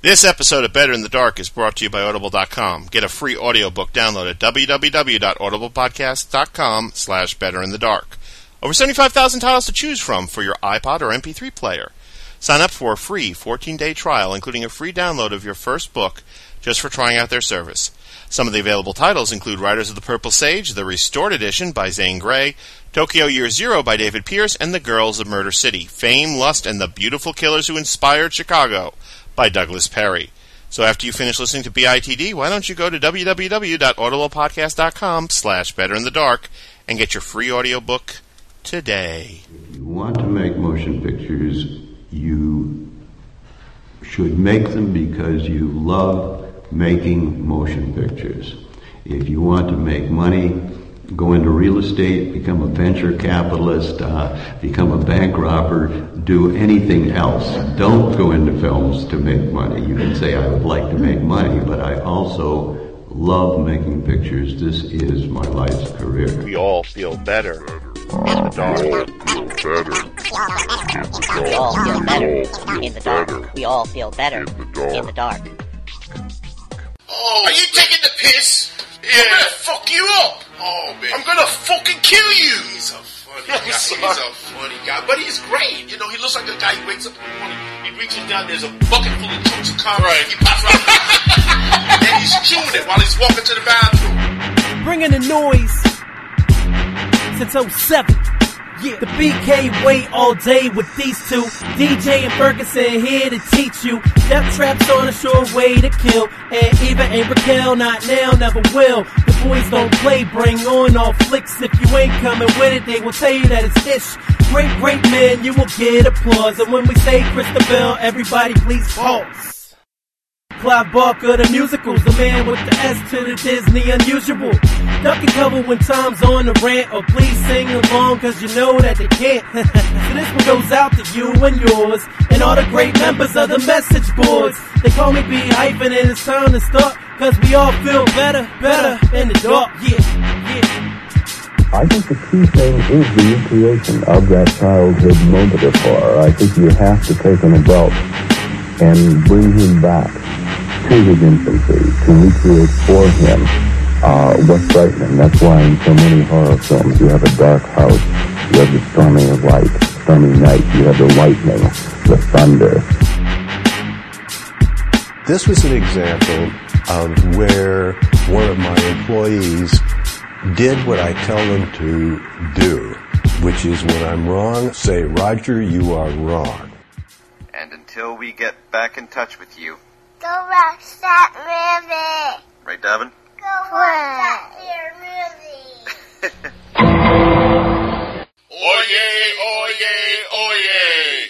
This episode of Better in the Dark is brought to you by Audible.com. Get a free audiobook download at www.audiblepodcast.com slash Better in the Dark. Over 75,000 titles to choose from for your iPod or MP3 player. Sign up for a free 14-day trial, including a free download of your first book, just for trying out their service. Some of the available titles include Riders of the Purple Sage, the Restored Edition by Zane Grey, Tokyo Year Zero by David Pierce, and The Girls of Murder City, Fame, Lust, and the Beautiful Killers Who Inspired Chicago by Douglas Perry. So after you finish listening to BITD, why don't you go to www.audiblepodcast.com slash better in the dark and get your free audiobook today. If you want to make motion pictures, you should make them because you love making motion pictures. If you want to make money, go into real estate, become a venture capitalist, uh, become a bank robber, do anything else. Don't go into films to make money. You can say, I would like to make money, but I also love making pictures. This is my life's career. We all feel better in the dark. We all feel better in the dark. We all feel better in the dark. Oh, are you taking the piss? Yeah. I'm gonna fuck you up. Oh man, I'm gonna fucking kill you. He's a funny guy. He's a funny guy, but he's great. You know, he looks like a guy who wakes up in the morning. He reaches down. There's a bucket full of chunks of concrete. Right. He pops out, and he's chewing it while he's walking to the bathroom. bringing the noise since 07. Yeah. The BK wait all day with these two. DJ and Ferguson here to teach you. Death traps on a sure way to kill. And even ain't Raquel, not now, never will. Boys don't play, bring on all flicks. If you ain't coming with it, they will tell you that it's ish. Great, great man, you will get applause. And when we say Christabel, everybody please pause. Clive Barker, the musicals, the man with the S to the Disney unusual. Duck and cover when time's on the rant, or please sing along, cause you know that they can't. so this one goes out to you and yours, and all the great members of the message boards. They call me B hyphen, and it's time to start, cause we all feel better, better in the dark, yeah, yeah. I think the key thing is the recreation of that childhood moment of horror. I think you have to take an adult and bring him back to his infancy to recreate for him uh, what's frightening. That's why in so many horror films you have a dark house, you have the storming of light, stormy night, you have the lightning, the thunder. This was an example of where one of my employees did what I tell them to do, which is when I'm wrong, say, Roger, you are wrong. And until we get back in touch with you, Go watch that movie. right, Davin? Go watch that movie. Oyez, oyez, oyez!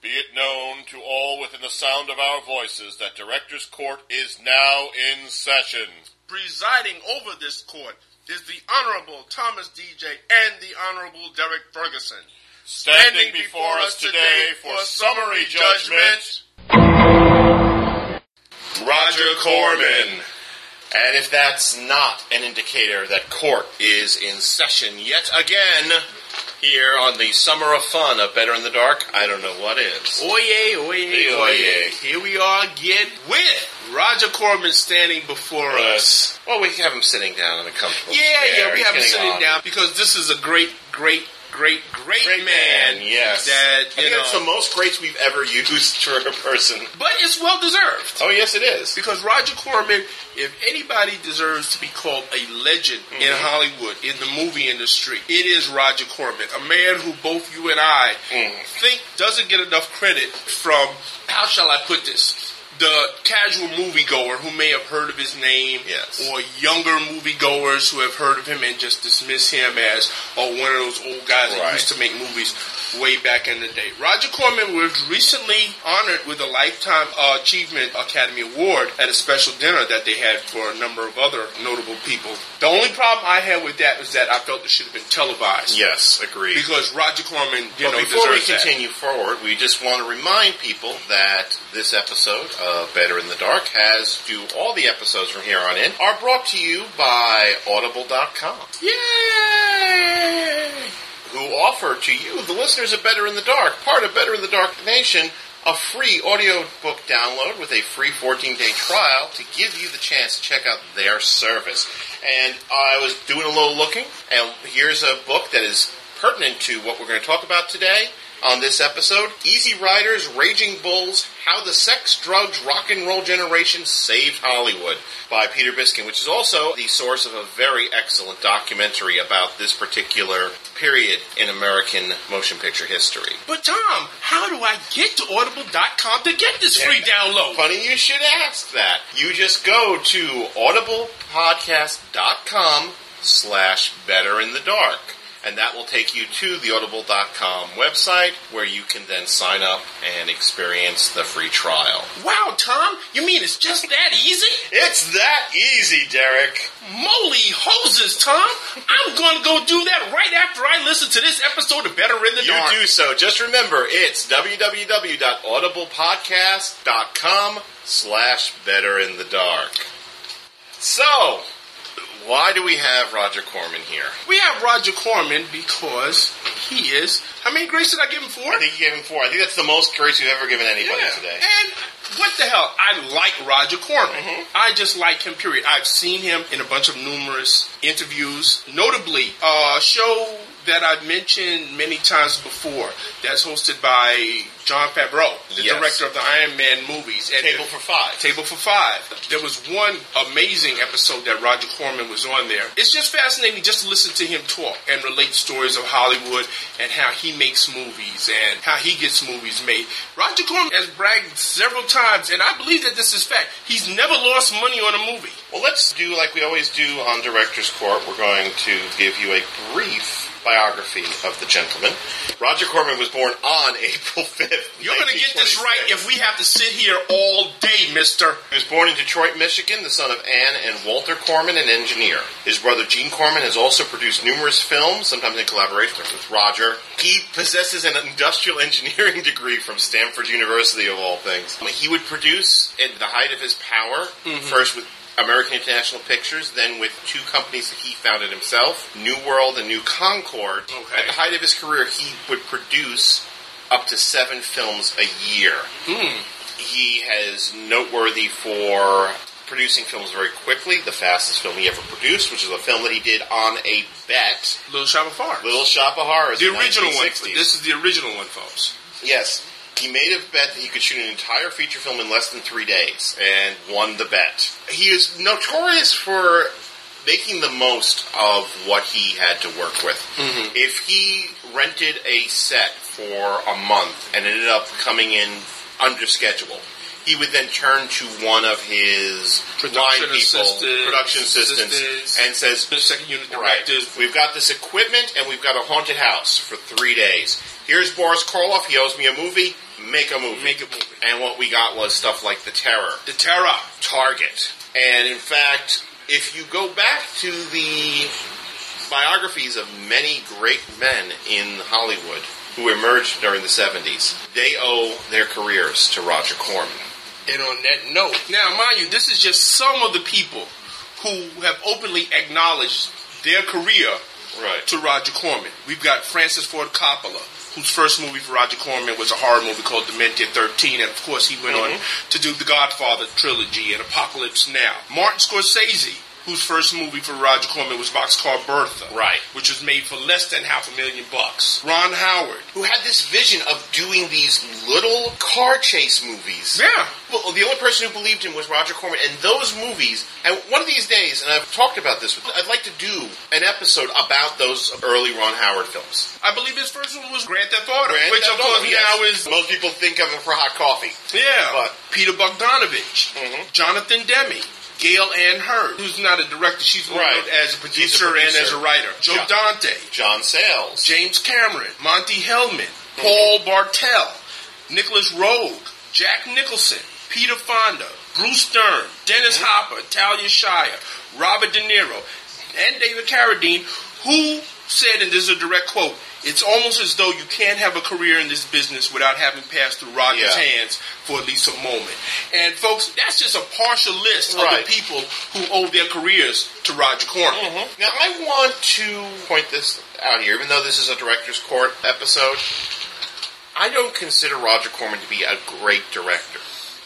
Be it known to all within the sound of our voices that Director's Court is now in session. Presiding over this court is the Honorable Thomas DJ and the Honorable Derrick Ferguson. Standing before us today for summary judgment, Roger Corman. And if that's not an indicator that court is in session yet again, here on the Summer of Fun of Better in the Dark, I don't know what is. Oye, oye, oye. Here we are again with Roger Corman standing before us. Well, we have him sitting down in a comfortable Yeah, chair. yeah, we He's have him getting sitting on. down because this is a great, great, great, great, Great man. man, yes. That, I think know. it's the most greats we've ever used for a person. but it's well deserved. Oh, yes, it is. Because Roger Corman, if anybody deserves to be called a legend in Mm-hmm. Hollywood, in the movie industry, it is Roger Corman. A man who both you and I Mm. think doesn't get enough credit from, how shall I put this? The casual moviegoer who may have heard of his name, Yes. or younger moviegoers who have heard of him and just dismiss him as oh, one of those old guys that used to make movies way back in the day. Roger Corman was recently honored with a Lifetime uh, Achievement Academy Award at a special dinner that they had for a number of other notable people. The only problem I had with that was that I felt it should have been televised. Yes, agreed. Because Roger Corman, you But know, before we deserves that. continue forward, we just want to remind people that this episode of Better in the Dark, as do all the episodes from here on in, are brought to you by Audible.com, Yay! who offer to you, the listeners of Better in the Dark, part of Better in the Dark Nation, a free audiobook download with a free 14-day trial to give you the chance to check out their service. And I was doing a little looking, and here's a book that is pertinent to what we're going to talk about today on this episode Easy Riders, Raging Bulls How the Sex, Drugs, Rock and Roll Generation Saved Hollywood by Peter Biskind, which is also the source of a very excellent documentary about this particular period in American motion picture history. But Tom, how do I get to audible.com to get this free download? Funny you should ask that. You just go to audiblepodcast.com slash better in the dark. And that will take you to the audible.com website where you can then sign up and experience the free trial. Wow, Tom, you mean it's just that easy? It's that easy, Derrick. Moly hoses, Tom! I'm going to go do that right after I listen to this episode of Better in the You Dark. You do so. Just remember, it's www.audiblepodcast.com slash better in the dark. So, why do we have Roger Corman here? We have Roger Corman because he is. How many grades did I give him? Four? I think you gave him four. I think that's the most grace you've ever given anybody Yeah. today. And what the hell? I like Roger Corman. Mm-hmm. I just like him, period. I've seen him in a bunch of numerous interviews, notably a show that I've mentioned many times before that's hosted by Jon Favreau, the Yes. director of the Iron Man movies. And Table for five. Table for Five. There was one amazing episode that Roger Corman was on there. It's just fascinating just to listen to him talk and relate stories of Hollywood and how he makes movies and how he gets movies made. Roger Corman has bragged several times, and I believe that this is fact. He's never lost money on a movie. Well, let's do like we always do on Director's Court. We're going to give you a brief biography of the gentleman. Roger Corman was born on April 5th. You're going to get this right if we have to sit here all day, mister. He was born in Detroit, Michigan, the son of Ann and Walter Corman, an engineer. His brother Gene Corman has also produced numerous films, sometimes in collaboration with Roger. He possesses an industrial engineering degree from Stanford University, of all things. He would produce at the height of his power, mm-hmm. first with American International Pictures, then with two companies that he founded himself, New World and New Concorde. Okay. At the height of his career, he would produce up to seven films a year. Hmm. He has noteworthy for producing films very quickly. The fastest film he ever produced, which is a film that he did on a bet, Little Shop of Horrors. Little Shop of Horrors. the in original one. This is the original one, folks. Yes. He made a bet that he could shoot an entire feature film in less than three days and won the bet. He is notorious for making the most of what he had to work with. Mm-hmm. If he rented a set for a month and ended up coming in under schedule, he would then turn to one of his Production line people, assistants, production assistants, assistants, and says, The second unit Right. directors. We've got this equipment and we've got a haunted house for three days. Here's Boris Karloff. He owes me a movie. Make a movie. Make a movie. And what we got was stuff like The Terror, The Terror. Target. And in fact, if you go back to the biographies of many great men in Hollywood who emerged during the 70s, they owe their careers to Roger Corman. And on that note, now mind you, this is just some of the people who have openly acknowledged their career Right. to Roger Corman. We've got Francis Ford Coppola, whose first movie for Roger Corman was a horror movie called Dementia 13, and of course he went on mm-hmm. to do the Godfather trilogy and Apocalypse Now. Martin Scorsese, whose first movie for Roger Corman was Boxcar Bertha, Right. which was made for less than half a million bucks. Ron Howard, Who had this vision of doing these little car chase movies. yeah, Well, the only person who believed him was Roger Corman, and those movies. And one of these days, and I've talked about this, I'd like to do an episode about those early Ron Howard films. I believe his first one was Grand Theft Auto, Grand which Theft of course Auto, now yes. is most people think of it for hot coffee. Yeah, But- Peter Bogdanovich, Mhm. Jonathan Demme, Gale Anne Hurd, who's not a director, she's more Right. known as a She's a producer, and as a writer. Joe Yeah. Dante, John Sayles, James Cameron, Monte Hellman, Mm-hmm. Paul Bartel, Nicolas Roeg, Jack Nicholson, Peter Fonda, Bruce Stern, Dennis Mm-hmm. Hopper, Talia Shire, Robert De Niro, and David Carradine, who said, and this is a direct quote, it's almost as though you can't have a career in this business without having passed through Roger's Yeah. hands for at least a moment. And folks, that's just a partial list of the people who owe their careers to Roger Corman. Mm-hmm. Now, I want to point this out here, even though this is a director's court episode. I don't consider Roger Corman to be a great director.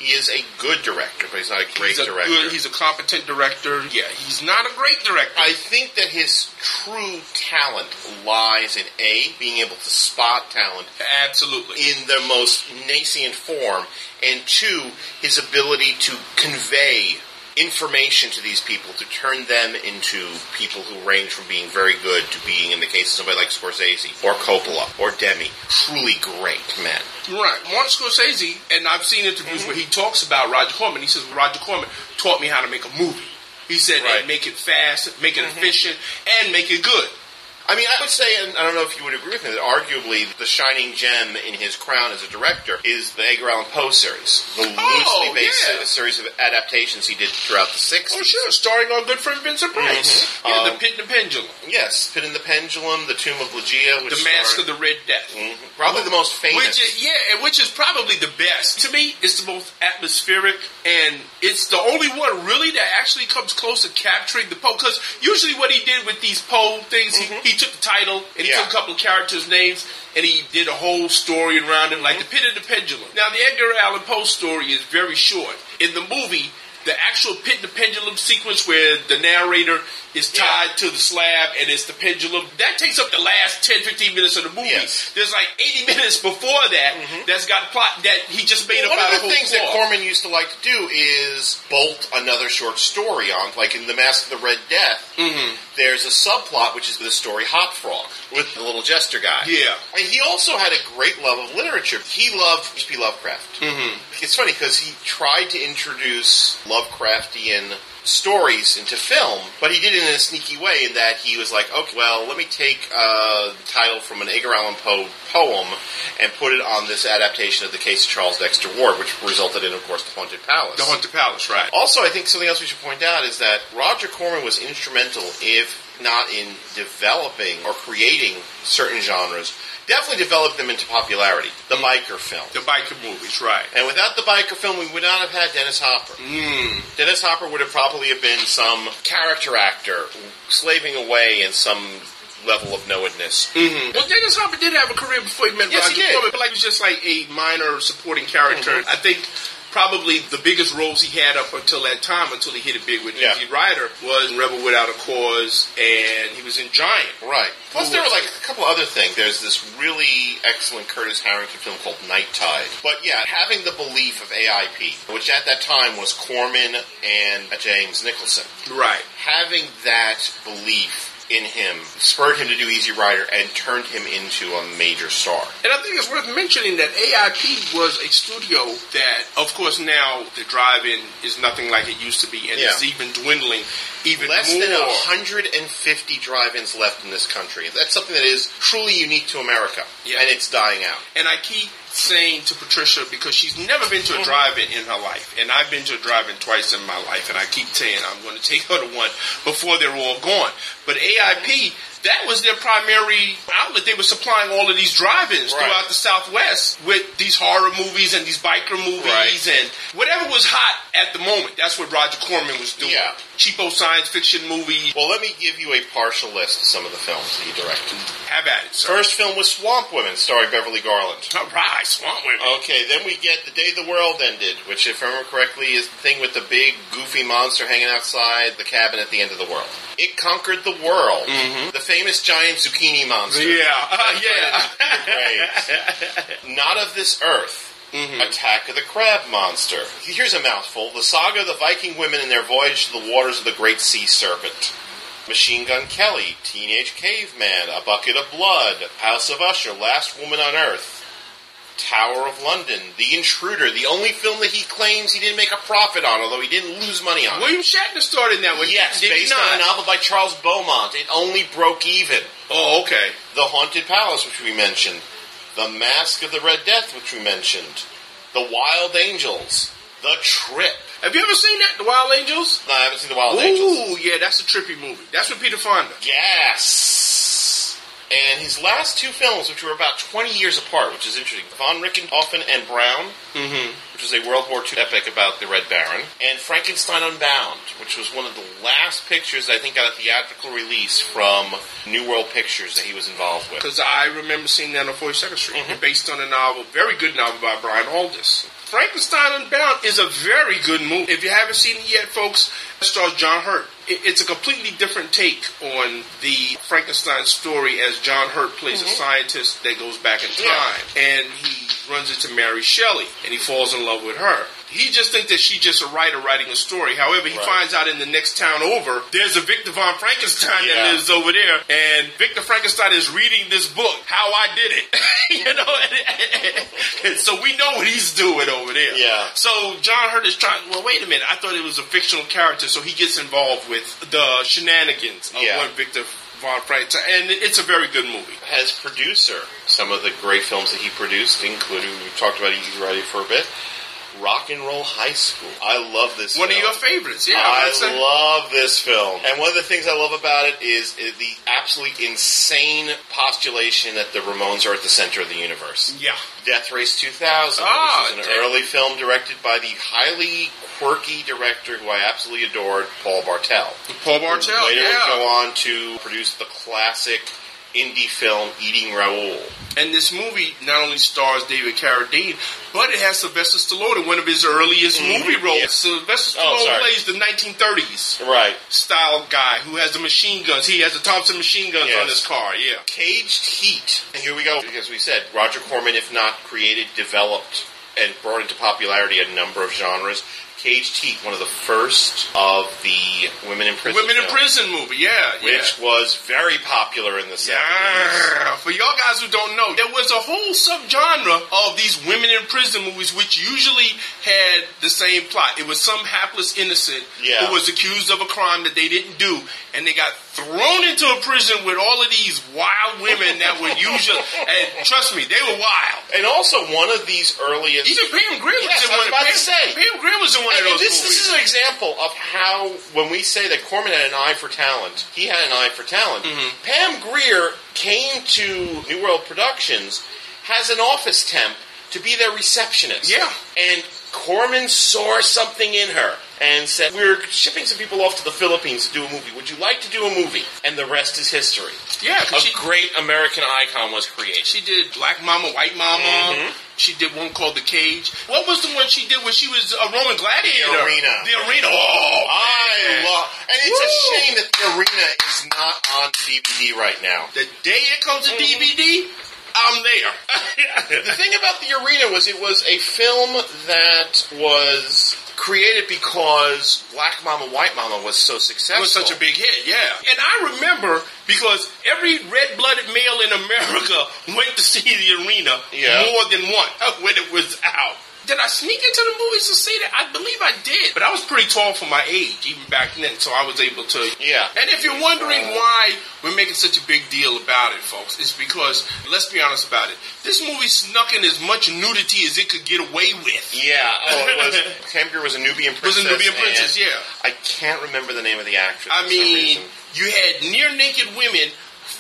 He is a good director, but he's not a great he's a director. Good, he's a competent director. Yeah, he's not a great director. I think that his true talent lies in A, being able to spot talent Absolutely. in the most nascent form, and two, his ability to convey information to these people to turn them into people who range from being very good to being, in the case of somebody like Scorsese or Coppola or Demme, truly great men. Right. Martin Scorsese, and I've seen interviews Mm-hmm. where he talks about Roger Corman. He says Roger Corman taught me how to make a movie. He said, Right. Mm-hmm. make it fast, make it efficient, and make it good. I mean, I would say, and I don't know if you would agree with me, that arguably the shining gem in his crown as a director is the Edgar Allan Poe series, the loosely based yeah. series of adaptations he did throughout the 60s. Oh, sure. Starring our good friend Vincent Price. Mhm. Yeah, Um, The Pit and the Pendulum. Yes, Pit and the Pendulum, The Tomb of Ligeia, which The Mask starred- of the Red Death. Mhm. probably the most famous. Which is, yeah, and which is probably the best. To me, it's the most atmospheric, and it's the only one really that actually comes close to capturing the Poe. Because usually, what he did with these Poe things, he, he took the title and he Yeah. took a couple of characters' names, and he did a whole story around it, like mm-hmm. the Pit and the Pendulum. Now, the Edgar Allan Poe story is very short. In the movie. The actual pit the pendulum sequence where the narrator is tied to the slab and it's the pendulum, that takes up the last 10, 15 minutes of the movie. Yes. There's like 80 minutes before that that's got plot that he just made Well, up one out of the things that. Corman used to like to do is bolt another short story on, like in The Mask of the Red Death. Mhm. There's a subplot which is the story Hop Frog with the little jester guy. Yeah. and he also had a great love of literature. He loved H.P. Lovecraft. Mhm. It's funny because he tried to introduce Lovecraftian stories into film, but he did it in a sneaky way in that he was like, okay, well, let me take uh, a title from an Edgar Allan Poe poem and put it on this adaptation of the case of Charles Dexter Ward, which resulted in, of course, The Haunted Palace. The Haunted Palace, right. Also, I think something else we should point out is that Roger Corman was instrumental, if not in developing or creating certain genres, definitely developed them into popularity. The biker film. The biker movies, right. And without the biker film, we would not have had Dennis Hopper. Mm. Dennis Hopper would have probably have been some character actor slaving away in some level of knowedness. Mm-hmm. Well, Dennis Hopper did have a career before he met Yes, Roger he did. Corman, but like he was just like a minor supporting character. Mhm. I think probably the biggest roles he had up until that time, until he hit it big with Yeah. Easy Rider, was Rebel Without a Cause, and he was in Giant. Right. Plus, there were like a couple other things. There's this really excellent Curtis Harrington film called Night Tide. But yeah, having the belief of AIP, which at that time was Corman and James Nicholson, Right. having that belief in him spurred him to do Easy Rider and turned him into a major star. And I think it's worth mentioning that AIP was a studio that, of course, now the drive-in is nothing like it used to be, and Yeah. it's even dwindling even Less more. than 150 drive-ins left in this country. That's something that is truly unique to America, Yeah. and it's dying out. And I keep saying to Patricia because she's never been to a drive-in in her life, and I've been to a drive-in twice in my life, and I keep saying I'm going to take her to one before they're all gone. But AIP, that was their primary outlet. They were supplying all of these drive-ins Right. throughout the Southwest with these horror movies and these biker movies Right. and whatever was hot at the moment. That's what Roger Corman was doing. Yeah. Cheapo science fiction movies. Well, let me give you a partial list of some of the films that he directed. Have at it, sir. First film was Swamp Women, starring Beverly Garland. All right, Swamp Women. Okay, then we get The Day the World Ended, which, if I remember correctly, is the thing with the big, goofy monster hanging outside the cabin at the end of the world. It Conquered the World, the famous giant zucchini monster. Yeah, uh, yeah. Not of this earth. Attack of the Crab Monster. Here's a mouthful. The saga of the Viking women and their voyage to the waters of the Great Sea Serpent. Machine Gun Kelly, Teenage Caveman, A Bucket of Blood, House of Usher, Last Woman on Earth, Tower of London, The Intruder, the only film that he claims he didn't make a profit on, although he didn't lose money on. it. William Shatner starred in that one. Yes, did based not? on a novel by Charles Beaumont. It only broke even. Oh, okay. The Haunted Palace, which we mentioned. The Mask of the Red Death, which we mentioned. The Wild Angels. The Trip. Have you ever seen that, The Wild Angels? No, I haven't seen The Wild Angels. Ooh, yeah, that's a trippy movie. That's with Peter Fonda. Yes. And his last two films, which were about 20 years apart, which is interesting, Von Richthofen and Brown, Mm-hmm. which was a World War II epic about the Red Baron, and Frankenstein Unbound, which was one of the last pictures I think got a theatrical release from New World Pictures that he was involved with. Because I remember seeing that on 42nd Street, based on a novel, very good novel by Brian Aldiss. Frankenstein Unbound is a very good movie. If you haven't seen it yet, folks, it stars John Hurt. It's a completely different take on the Frankenstein story as John Hurt plays a mm-hmm. scientist that goes back in time. And he runs into Mary Shelley and he falls in love with her. He just thinks that she's just a writer writing a story. However, he Right. finds out in the next town over, there's a Victor von Frankenstein Yeah. that lives over there, and Victor Frankenstein is reading this book, How I Did It. you know, and, and so we know what he's doing over there. Yeah. So John Hurt is trying. Well, wait a minute. I thought it was a fictional character, so he gets involved with the shenanigans of Yeah. what Victor von Frankenstein, and it's a very good movie. As producer, some of the great films that he produced, including, we talked about Easy Rider for a bit, Rock and Roll High School. I love this One of your favorites, yeah. I love this film. And one of the things I love about it is, is the absolutely insane postulation that the Ramones are at the center of the universe. Yeah. Death Race 2000, Ah, which is an damn. early film directed by the highly quirky director who I absolutely adored, Paul Bartel. Paul Bartel, Who later would go on to produce the classic indie film Eating Raoul. And this movie not only stars David Carradine, but it has Sylvester Stallone in one of his earliest mm-hmm. movie roles. Yeah. Sylvester Oh, Stallone sorry. plays the 1930s Right. style guy who has the machine guns. He has the Thompson machine guns Yes. on his car. Yeah. Caged Heat. And here we go. As we said, Roger Corman, if not created, developed, and brought into popularity a number of genres. Caged Heat, one of the first of the women in prison. Women in films, prison movie. Yeah. yeah. Which was very popular in the 70s. For y'all guys who don't know, there was a whole subgenre of these women in prison movies, which usually had the same plot. It was some hapless innocent Yeah. who was accused of a crime that they didn't do, and they got thrown into a prison with all of these wild women that were usually. And trust me, they were wild. And also one of these earliest. Even Pam Grier was Yes, in one. about to say. Pam Grier was in one And of those this, this is an example of how, when we say that Corman had an eye for talent, he had an eye for talent. Mm-hmm. Pam Grier came to New World Productions has an office temp to be their receptionist. Yeah. And Corman saw something in her and said, We're shipping some people off to the Philippines to do a movie. Would you like to do a movie? And the rest is history. yeah, a she, great American icon was created. She did Black Mama, White Mama. Mhm. She did one called The Cage. What was the one she did when she was a Roman gladiator? The Arena. The Arena. Oh, I love, and it's Woo. a shame that the arena is not on DVD right now. The day it comes to DVD, I'm there. The thing about the arena was it was a film that was created because Black Mama White Mama was so successful. It was such a big hit, yeah. And I remember because every red-blooded male in America went to see the arena Yeah. more than once when it was out. Did I sneak into the movies to see that? I believe I did, but I was pretty tall for my age even back then, so I was able to. Yeah. And if you're wondering why we're making such a big deal about it, folks, it's because let's be honest about it. This movie snuck in as much nudity as it could get away with. Yeah, oh, it was. Pam Grier was a Nubian princess. Was a Nubian princess, yeah. I can't remember the name of the actress. I mean, you had near naked women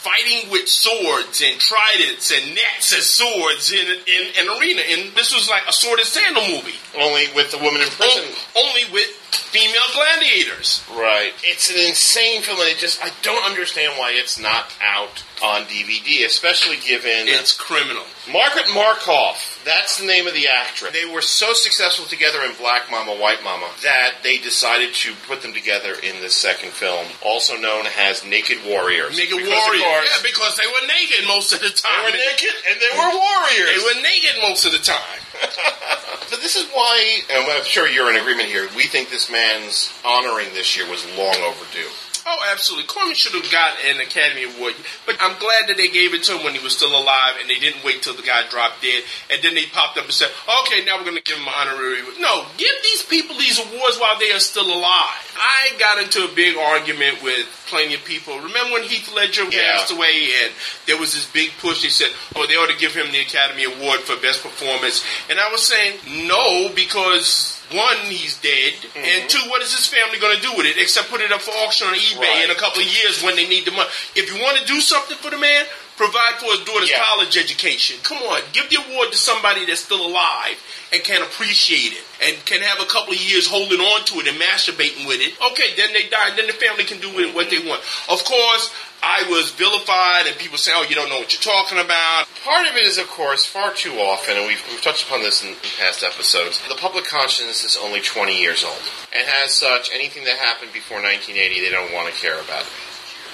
fighting with swords and tridents and nets and swords in, in an arena. And this was like a sword and sandal movie. Only with the woman in prison. O- Only with female gladiators. Right. It's an insane film, and it just I don't understand why it's not out on DVD, especially given It's criminal. Margaret Markov. That's the name of the actress. They were so successful together in Black Mama, White Mama that they decided to put them together in this second film, also known as Naked Warriors. Naked Because, warriors. Course, yeah, because they were naked most of the time. they were naked and they were warriors. They were naked most of the time. But this is why, and I'm sure you're in agreement here. We think this man's honoring this year was long overdue. Oh, absolutely. Corman should have got an Academy Award, but I'm glad that they gave it to him when he was still alive, and they didn't wait till the guy dropped dead, and then they popped up and said, "Okay, now we're going to give him an honorary." award." No, give these people these awards while they are still alive. I got into a big argument with plenty of people. Remember when Heath Ledger Yeah. passed away, and there was this big push? They said, "Oh, they ought to give him the Academy Award for Best Performance," and I was saying, "No," because one, he's dead, and mm-hmm. two, what is his family going to do with it except put it up for auction on eBay Right. in a couple of years when they need the money? If you want to do something for the man, provide for his daughter's Yeah. college education. Come on, give the award to somebody that's still alive and can appreciate it and can have a couple of years holding on to it and masturbating with it. Okay, then they die, and then the family can do with it what they want. Of course, I was vilified, and people say, "Oh, you don't know what you're talking about." Part of it is, of course, far too often, and we've, we've touched upon this in, in past episodes, the public conscience is only 20 years old. And as such, anything that happened before 1980, they don't want to care about it.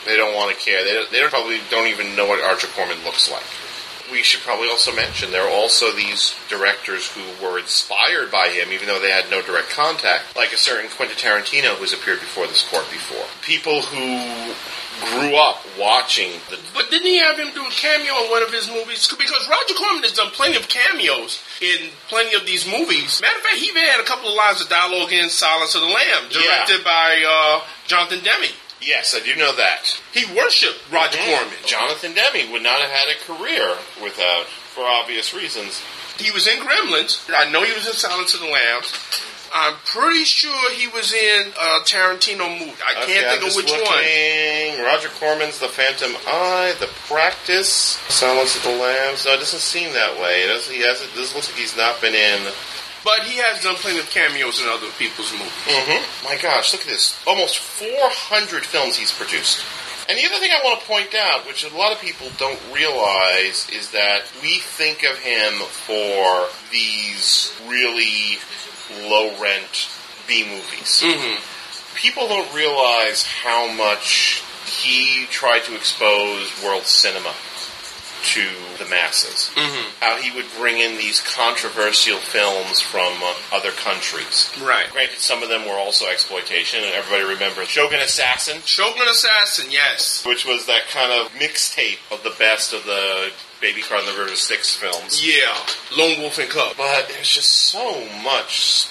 They don't want to care. They, don't, they don't, probably don't even know what Archer Corman looks like. We should probably also mention there are also these directors who were inspired by him, even though they had no direct contact, like a certain Quentin Tarantino who's appeared before this court before. People who grew up watching the But didn't he have him do a cameo in one of his movies? Because Roger Corman has done plenty of cameos in plenty of these movies. Matter of fact, he even had a couple of lines of dialogue in Silence of the Lamb, directed by uh, Jonathan Demme. Yes, I do know that. He worshipped Roger Mhm. Corman. Jonathan Demme would not have had a career without, for obvious reasons. He was in Gremlins. I know he was in Silence of the Lambs. I'm pretty sure he was in a Tarantino movie. I can't Okay, I'm think of which one. Roger Corman's The Phantom Eye, The Practice, Silence of the Lambs. No, it doesn't seem that way. It does, he has, this looks like he's not been in. But he has done plenty of cameos in other people's movies. Mm-hmm. My gosh, look at this. Almost 400 films he's produced. And the other thing I want to point out, which a lot of people don't realize, is that we think of him for these really low rent B movies. Mm-hmm. People don't realize how much he tried to expose world cinema to the masses. Mm-hmm. How he would bring in these controversial films from uh, other countries. Right. Granted, some of them were also exploitation, and everybody remembers Shogun Assassin, Shogun Assassin, yes. which was that kind of mixtape of the best of the Baby Cry on the River Styx films. Yeah. Lone Wolf and Cub. But there's just so much.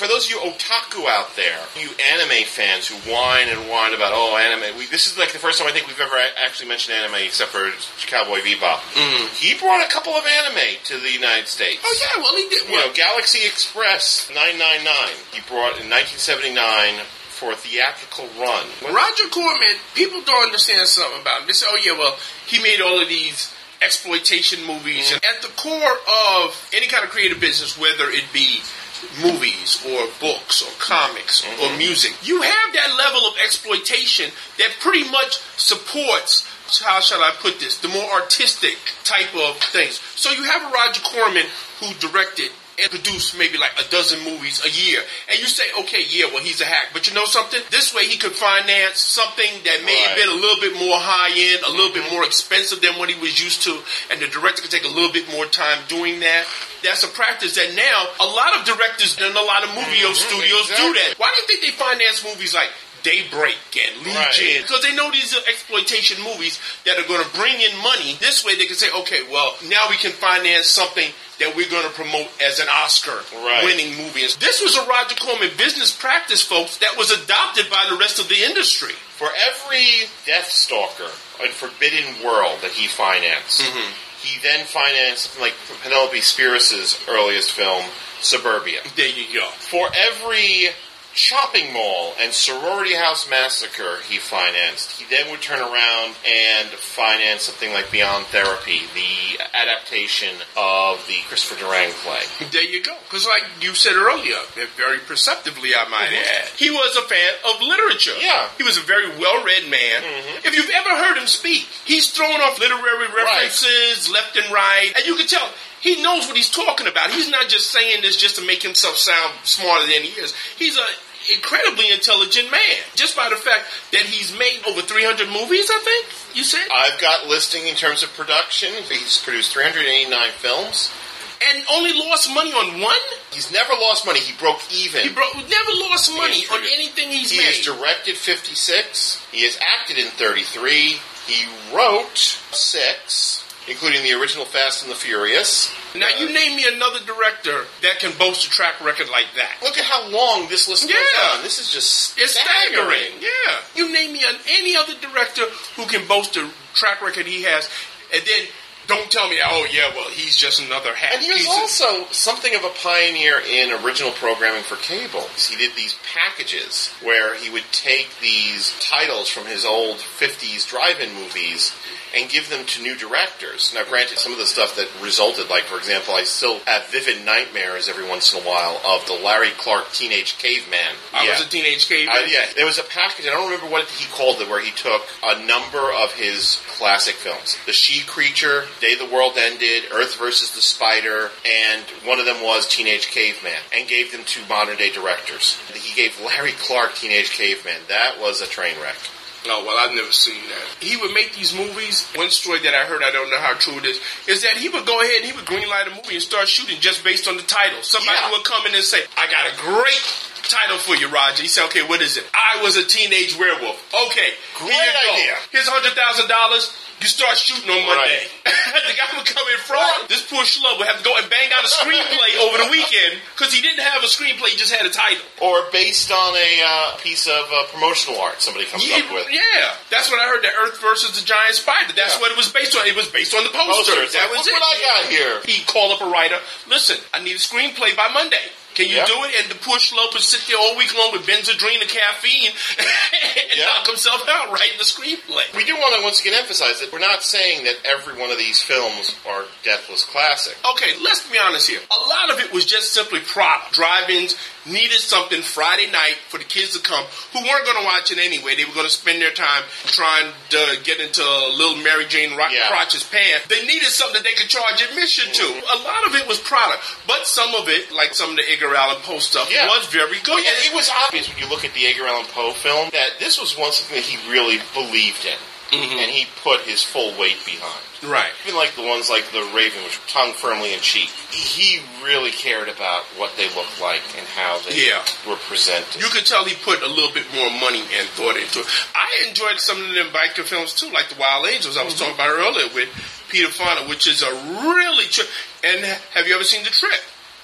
For those of you otaku out there, you anime fans who whine and whine about, oh, anime. We, this is like the first time I think we've ever actually mentioned anime except for Cowboy Bebop. Mm. He brought a couple of anime to the United States. Oh, yeah, well, he did. You know, Galaxy Express 999. He brought in 1979 for a theatrical run. Roger Corman, people don't understand something about him. They say, oh, yeah, well, he made all of these exploitation movies. And at the core of any kind of creative business, whether it be movies or books or comics or mm-hmm. music, you have that level of exploitation that pretty much supports. How shall I put this? The more artistic type of things. So you have a Roger Corman who directed and produce maybe like a dozen movies a year. And you say, okay, yeah, well, he's a hack. But you know something? This way he could finance something that may have been a little bit more high end, a little bit more expensive than what he was used to. And the director could take a little bit more time doing that. That's a practice that now a lot of directors and a lot of movie mm-hmm. studios do that. Why do you think they finance movies like Daybreak and Legion? Right. Because they know these are exploitation movies that are going to bring in money. This way they can say, okay, well, now we can finance something that we're going to promote as an Oscar Right. winning movie. This was a Roger Corman business practice, folks, that was adopted by the rest of the industry. For every Death Stalker and Forbidden World that he financed, Mm-hmm. he then financed something like Penelope Spheeris's earliest film, Suburbia. There you go. For every shopping mall and sorority house massacre he financed, he then would turn around and finance something like Beyond Therapy, the adaptation of the Christopher Durang play. There you go. Because, like you said earlier, very perceptively, I might mm-hmm. add, he was a fan of literature. Yeah. He was a very well read man. Mm-hmm. If you've ever heard him speak, he's throwing off literary references left and right. And you can tell he knows what he's talking about. He's not just saying this just to make himself sound smarter than he is. He's an incredibly intelligent man just by the fact that he's made over 300 movies i think you said I've got listing in terms of production. He's produced 389 films. and only lost money on one He's never lost money. He broke even. he bro- never lost money on anything he's He made He has directed 56. He has acted in 33. He wrote six, including the original Fast and the Furious. Now you name me another director that can boast a track record like that. Look at how long this list goes Yeah. on. This is just It's staggering. Yeah. You name me an, any other director who can boast a track record he has, and then Don't tell me, oh yeah, well he's just another hat. And he was also something of a pioneer in original programming for cable. He did these packages where he would take these titles from his old 50s drive-in movies and give them to new directors. Now, granted, some of the stuff that resulted, like, for example, I still have vivid nightmares every once in a while of the Larry Clark Teenage Caveman. I Yeah. was a teenage. Uh, yeah, there was a package. I don't remember what he called it, where he took a number of his classic films: The She Creature, Day the World Ended, Earth versus the Spider, and one of them was Teenage Caveman, and gave them to modern day directors. He gave Larry Clark Teenage Caveman. That was a train wreck. Oh well, I've never seen that. He would make these movies. One story that I heard, I don't know how true it is, is that he would go ahead and he would greenlight a movie and start shooting just based on the title. Somebody Yeah. would come in and say, "I got a great title for you, Roger." He said, "Okay, what is it?" I was a teenage werewolf. Okay, Great here idea. Here's a hundred thousand dollars. You start shooting on Monday. the guy would come in front. This poor schlub would have to go and bang out a screenplay over the weekend because he didn't have a screenplay; he just had a title. Or based on a uh, piece of uh, promotional art somebody comes Yeah, up with. yeah, that's what I heard. The Earth versus the Giant Spider. That's Yeah. what it was based on. It was based on the poster. Poster. It's That like, was look it. what I got here. He called up a writer. Listen, I need a screenplay by Monday. Can you Yeah. do it? And the poor would sit there all week long with Benzedrine and caffeine and Yeah. knock himself out writing the screenplay. We do want to once again emphasize that we're not saying that every one of these films are deathless classic. Okay, let's be honest here. A lot of it was just simply product. Drive-ins needed something Friday night for the kids to come who weren't going to watch it anyway. They were going to spend their time trying to get into little Mary Jane Ro- Yeah. Crotch's pants. They needed something that they could charge admission to. Mm-hmm. A lot of it was product, but some of it, like some of the Edgar Allan Poe stuff, Yeah. was very good. Well, yeah, it was obvious when you look at the Edgar Allan Poe film that this was one something that he really believed in, Mm-hmm. and he put his full weight behind. Right. Even like the ones like The Raven, which were tongue firmly in cheek, he really cared about what they looked like and how they Yeah. were presented. You could tell he put a little bit more money and thought into it. I enjoyed some of them biker films too, like the Wild Angels I was mm-hmm. talking about earlier with Peter Fonda, which is a really tri- and have you ever seen The Trip?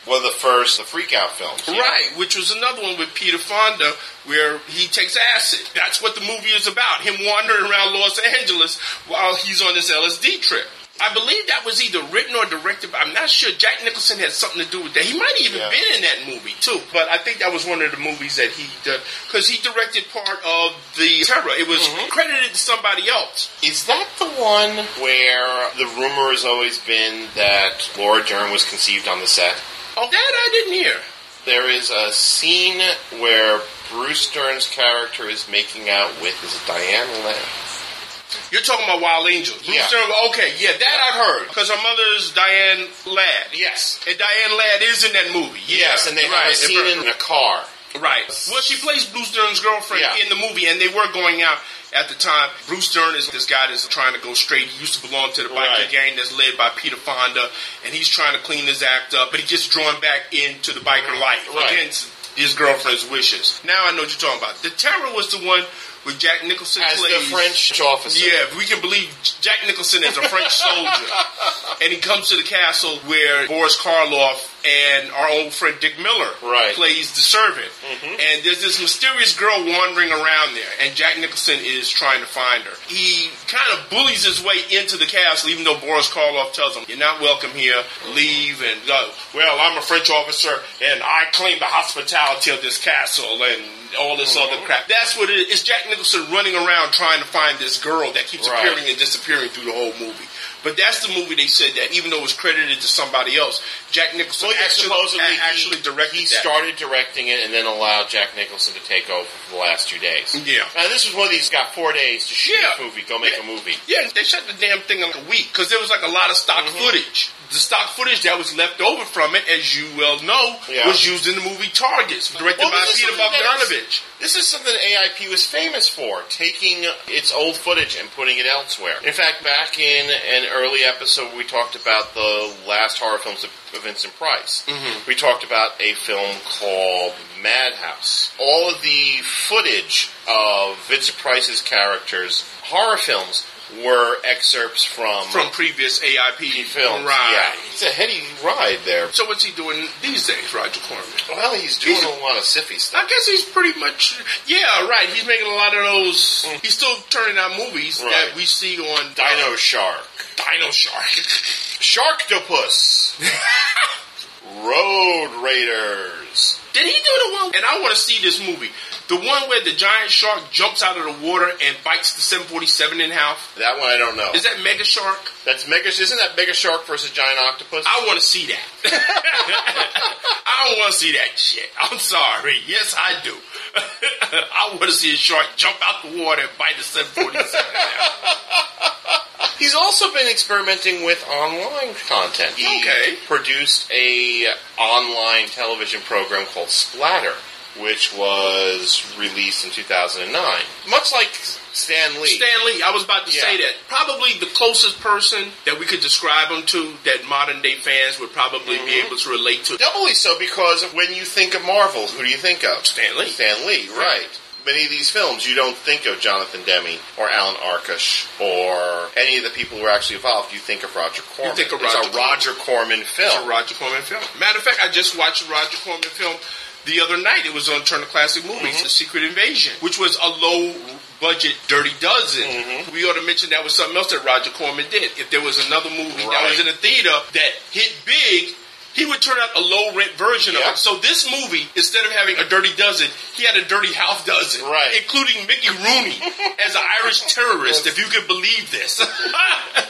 One of the first, the Freak Out films. Right, which was another one with Peter Fonda where he takes acid. That's what the movie is about. Him wandering around Los Angeles while he's on this LSD trip. I believe that was either written or directed. by I'm not sure. Jack Nicholson had something to do with that. He might have even Yeah. been in that movie too. But I think that was one of the movies that he did because he directed part of the Terror. It was mm-hmm. credited to somebody else. Is that the one where the rumor has always been that Laura Dern was conceived on the set? Oh, that I didn't hear. There is a scene where Bruce Dern's character is making out with is Diane Lane? You're talking about Wild Angels. Bruce Yeah. Dern- okay, yeah, that I've heard because her mother's Diane Ladd. Yes. And Diane Ladd is in that movie. Yeah, Yes, and they have right. a scene in a car. Right. Well, she plays Bruce Dern's girlfriend Yeah. in the movie, and they were going out at the time. Bruce Dern is this guy that's trying to go straight. He used to belong to the biker Right. gang that's led by Peter Fonda, and he's trying to clean his act up, but he gets drawn back into the biker life Right. against his girlfriend's wishes. Now I know what you're talking about. The Terror was the one with Jack Nicholson As the French officer. Yeah, we can believe Jack Nicholson is a French soldier, and he comes to the castle where Boris Karloff and our old friend Dick Miller Right. plays the servant. Mm-hmm. And there's this mysterious girl wandering around there, and Jack Nicholson is trying to find her. He kind of bullies his way into the castle, even though Boris Karloff tells him, You're not welcome here, leave, and go. Well, I'm a French officer, and I claim the hospitality of this castle, and all this mm-hmm. other crap. That's what it is. It's Jack Nicholson running around trying to find this girl that keeps Right. appearing and disappearing through the whole movie. But that's the movie they said that even though it was credited to somebody else, Jack Nicholson Well, yeah, actually, supposedly a- he- actually directed He that. started directing it and then allowed Jack Nicholson to take over for the last two days. Yeah. Now this was one of these got four days to shoot Yeah. this movie. Go make a movie. Yeah, they shut the damn thing in like a week because there was like a lot of stock Mm-hmm. footage. The stock footage that was left over from it, as you well know, Yeah. was used in the movie Targets, directed Well, by Peter is- Bogdanovich. This is something AIP was famous for, taking its old footage and putting it elsewhere. In fact, back in an early episode, we talked about the last horror films of Vincent Price. Mm-hmm. We talked about a film called Madhouse. All of the footage of Vincent Price's characters, horror films, were excerpts from from previous AIP films. Right. Yeah, it's a heady ride there. So what's he doing these days, Roger Corman? Well, he's doing He's- a lot of Syfy stuff. I guess he's pretty much yeah, right. He's making a lot of those. Mm. He's still turning out movies Right. that we see on uh, Dino Shark, Dino Shark. Sharktopus, Road Raiders. Did he do the one? And I want to see this movie. The one where the giant shark jumps out of the water and bites the 747 in half. That one I don't know. Is that Mega Shark? That's mega. Isn't that Mega Shark versus Giant Octopus? I want to see that. I don't want to see that shit. I'm sorry. Yes, I do. I want to see a shark jump out the water and bite the 747 in half. He's also been experimenting with online content. He Okay. produced a online television program called Splatter, which was released in 2009. Much like Stan Lee. Stan Lee, I was about to say that. Probably the closest person that we could describe him to that modern day fans would probably be mm-hmm. able to relate to. Doubly so because when you think of Marvel, who do you think of? Stan Lee. Stan Lee, right. Many of these films, you don't think of Jonathan Demme or Alan Arkush or any of the people who are actually involved. You think of Roger Corman. You think of it's Roger a Roger Corman film. It's a Roger Corman film. Matter of fact, I just watched a Roger Corman film the other night. It was on Turner Classic Movies, Mm-hmm. The Secret Invasion, which was a low budget Dirty Dozen. Mm-hmm. We ought to mention that was something else that Roger Corman did. If there was another movie that was in a theater that hit big, he would turn out a low rent version Yeah. of it. So this movie, instead of having a Dirty Dozen, he had a Dirty Half Dozen, Right. including Mickey Rooney as an Irish terrorist, if you could believe this.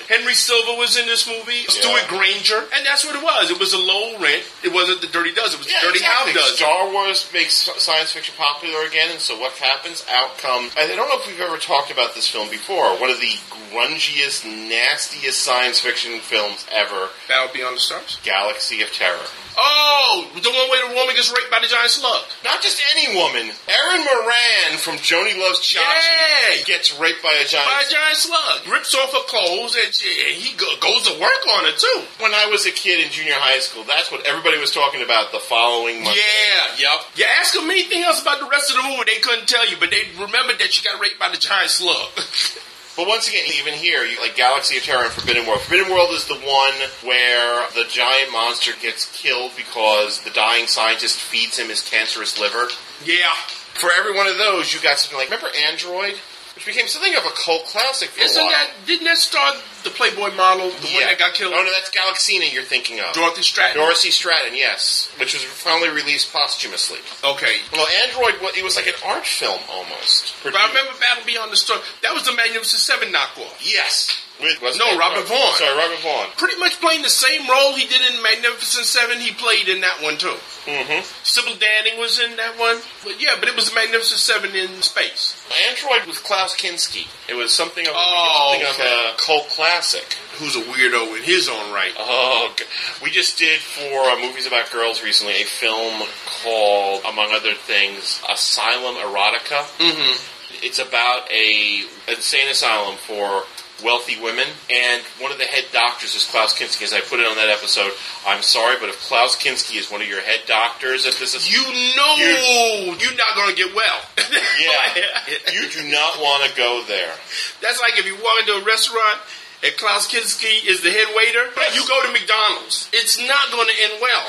Henry Silva was in this movie, Stewart Granger, and that's what it was. It was a low rent. It wasn't the Dirty Dozen. It was Yeah, the Dirty exactly. Half Dozen. Star Wars makes science fiction popular again, and so what happens? Out come. I don't know if we've ever talked about this film before. One of the grungiest, nastiest science fiction films ever. Battle Beyond the Stars. Galaxy of Terror. Oh, the one where the woman gets raped by the giant slug. Not just any woman. Erin Moran from Joni Loves Chachi Yeah. gets raped by a giant. By a giant slug. Rips off her clothes and, she, and he go, goes to work on it too. When I was a kid in junior high school, that's what everybody was talking about the following month. Yeah, yep. You ask them anything else about the rest of the movie, they couldn't tell you, but they remembered that she got raped by the giant slug. But once again, even here, you, like Galaxy of Terror and Forbidden World. Forbidden World is the one where the giant monster gets killed because the dying scientist feeds him his cancerous liver. yeah. For every one of those, you got something like remember Android, which became something of a cult classic for Isn't a while. that, didn't that star the Playboy model, the one that got killed? Oh no, that's Galaxina you're thinking of. Dorothy Stratton? Dorothy Stratton, yes, which was finally released posthumously. Okay. Well, Android, it was like an art film almost. But I remember Battle Beyond the Stars. That was the Magnificent Seven knockoff. Yes. With, No? Robert Vaughn. Sorry, Robert Vaughn. Pretty much playing the same role he did in Magnificent Seven, he played in that one too. Mm-hmm. Sybil Danning was in that one. But yeah, but it was Magnificent Seven in space. Android with Klaus Kinski. It was something of, Oh, something okay. of a cult classic. Who's a weirdo in his own right. Oh, g- we just did for uh, movies about girls recently a film called, among other things, Asylum Erotica. Mm-hmm. It's about a insane asylum for wealthy women, and one of the head doctors is Klaus Kinski. As I put it on that episode, I'm sorry, but if Klaus Kinski is one of your head doctors at this, You know you, are not going to get well. yeah, you do not want to go there. That's like if you walk into a restaurant and Klaus Kinski is the head waiter, you go to McDonald's. It's not going to end well.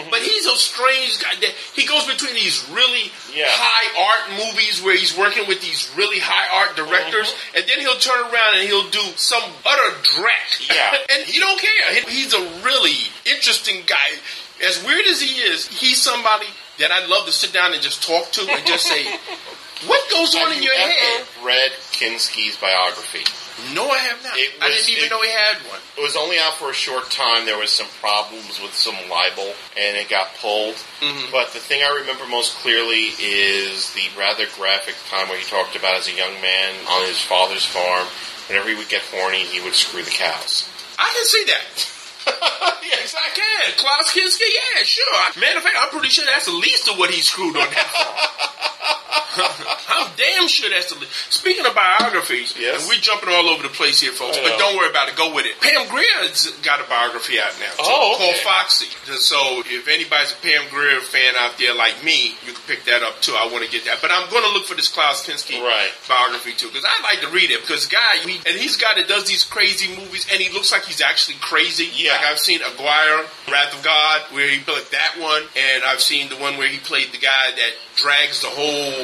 Mm-hmm. But he's a strange guy. that He goes between these really Yeah. high art movies where he's working with these really high art directors, Mm-hmm. and then he'll turn around and he'll do some utter dreck. Yeah. and he don't care. He's a really interesting guy. As weird as he is, he's somebody that I'd love to sit down and just talk to and just say, "What goes on Have in you your head?" read Kinski's biography? No, I have not. It I didn't even it- know he had one. It was only out for a short time. There was some problems with some libel, and it got pulled. Mhm. But the thing I remember most clearly is the rather graphic time where he talked about as a young man on his father's farm. Whenever he would get horny, he would screw the cows. I can see that. yes, I can. Klaus Kinski, yeah, sure. Matter of fact, I'm pretty sure that's the least of what he screwed on that farm. I'm damn bullshit as to. Speaking of biographies, Yes. and we're jumping all over the place here, folks, but don't worry about it. Go with it. Pam Grier's got a biography out now. too, Oh, okay. called Foxy. So if anybody's a Pam Grier fan out there like me, you can pick that up too. I want to get that, but I'm going to look for this Klaus Kinski Right. biography too because I like to read it because guy he, and he's got that does these crazy movies and he looks like he's actually crazy. Yeah. Like I've seen Aguirre, Wrath of God, where he played that one, and I've seen the one where he played the guy that drags the whole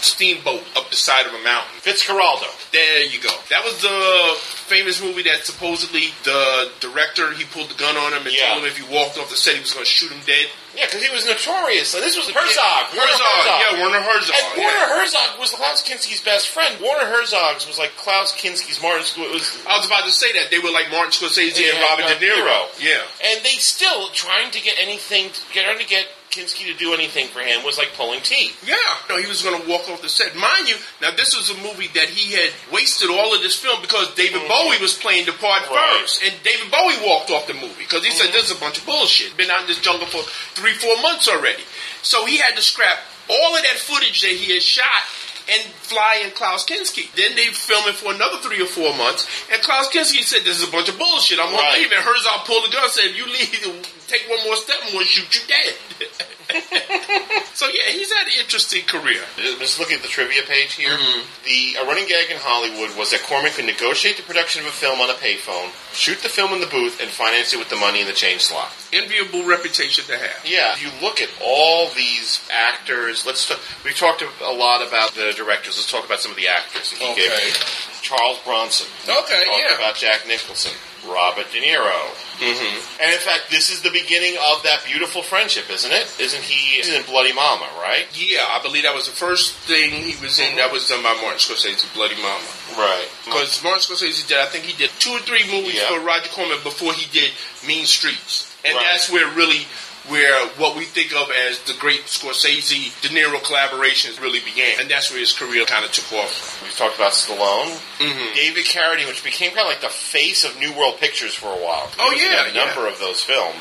steamboat up the side of a mountain. Fitzcarraldo. There you go. That was the famous movie that supposedly the director he pulled the gun on him and Yeah. told him if he walked off the set he was going to shoot him dead. Yeah, because he was notorious. And this was Herzog. Werner Herzog, yeah, Werner Herzog. And yeah. Werner Herzog was Klaus Kinski's best friend. Werner Herzog's was like Klaus Kinski's Martin. Was I was about to say that they were like Martin Scorsese and Yeah, Robert De Niro. Niro. Yeah. and they still trying to get anything, getting to get Kinski to do anything for him was like pulling teeth. Yeah, no, he was going to walk off the set. Mind you, now this was a movie that he had wasted all of this film because David Bowie was playing the part Mm-hmm. Right. Mm-hmm. first, and David Bowie walked off the movie because he said this is a bunch of bullshit. Been out in this jungle for three, four months already, so he had to scrap all of that footage that he had shot. And fly in Klaus Kinski. Then they film it for another three or four months. And Klaus Kinski said, "This is a bunch of bullshit. I'm gonna leave." And Herzog pulled the gun, and said, "If you leave, take one more step, I'm gonna shoot you dead." so yeah, he's had an interesting career. Just looking at the trivia page here, Mm-hmm. the a running gag in Hollywood was that Corman could negotiate the production of a film on a payphone, shoot the film in the booth, and finance it with the money in the change slot. Enviable reputation to have. Yeah, if you look at all these actors. Let's talk, we've talked a lot about the directors. Let's talk about some of the actors. that he Okay. gave Charles Bronson. Okay, yeah. about Jack Nicholson, Robert De Niro. Mm-hmm. And in fact, this is the beginning of that beautiful friendship, isn't it? Isn't he? He's in Bloody Mama, right? Yeah, I believe that was the first thing he was in. That was done by Martin Scorsese, Bloody Mama. Right. Because Martin Scorsese did, I think he did two or three movies Yeah. for Roger Corman before he did Mean Streets, and Right. that's where really. Where what we think of as the great Scorsese De Niro collaborations really began, and that's where his career kind of took off. We've talked about Stallone, Mhm. David Carradine, which became kind of like the face of New World Pictures for a while. Oh, He was in yeah, a number of those films.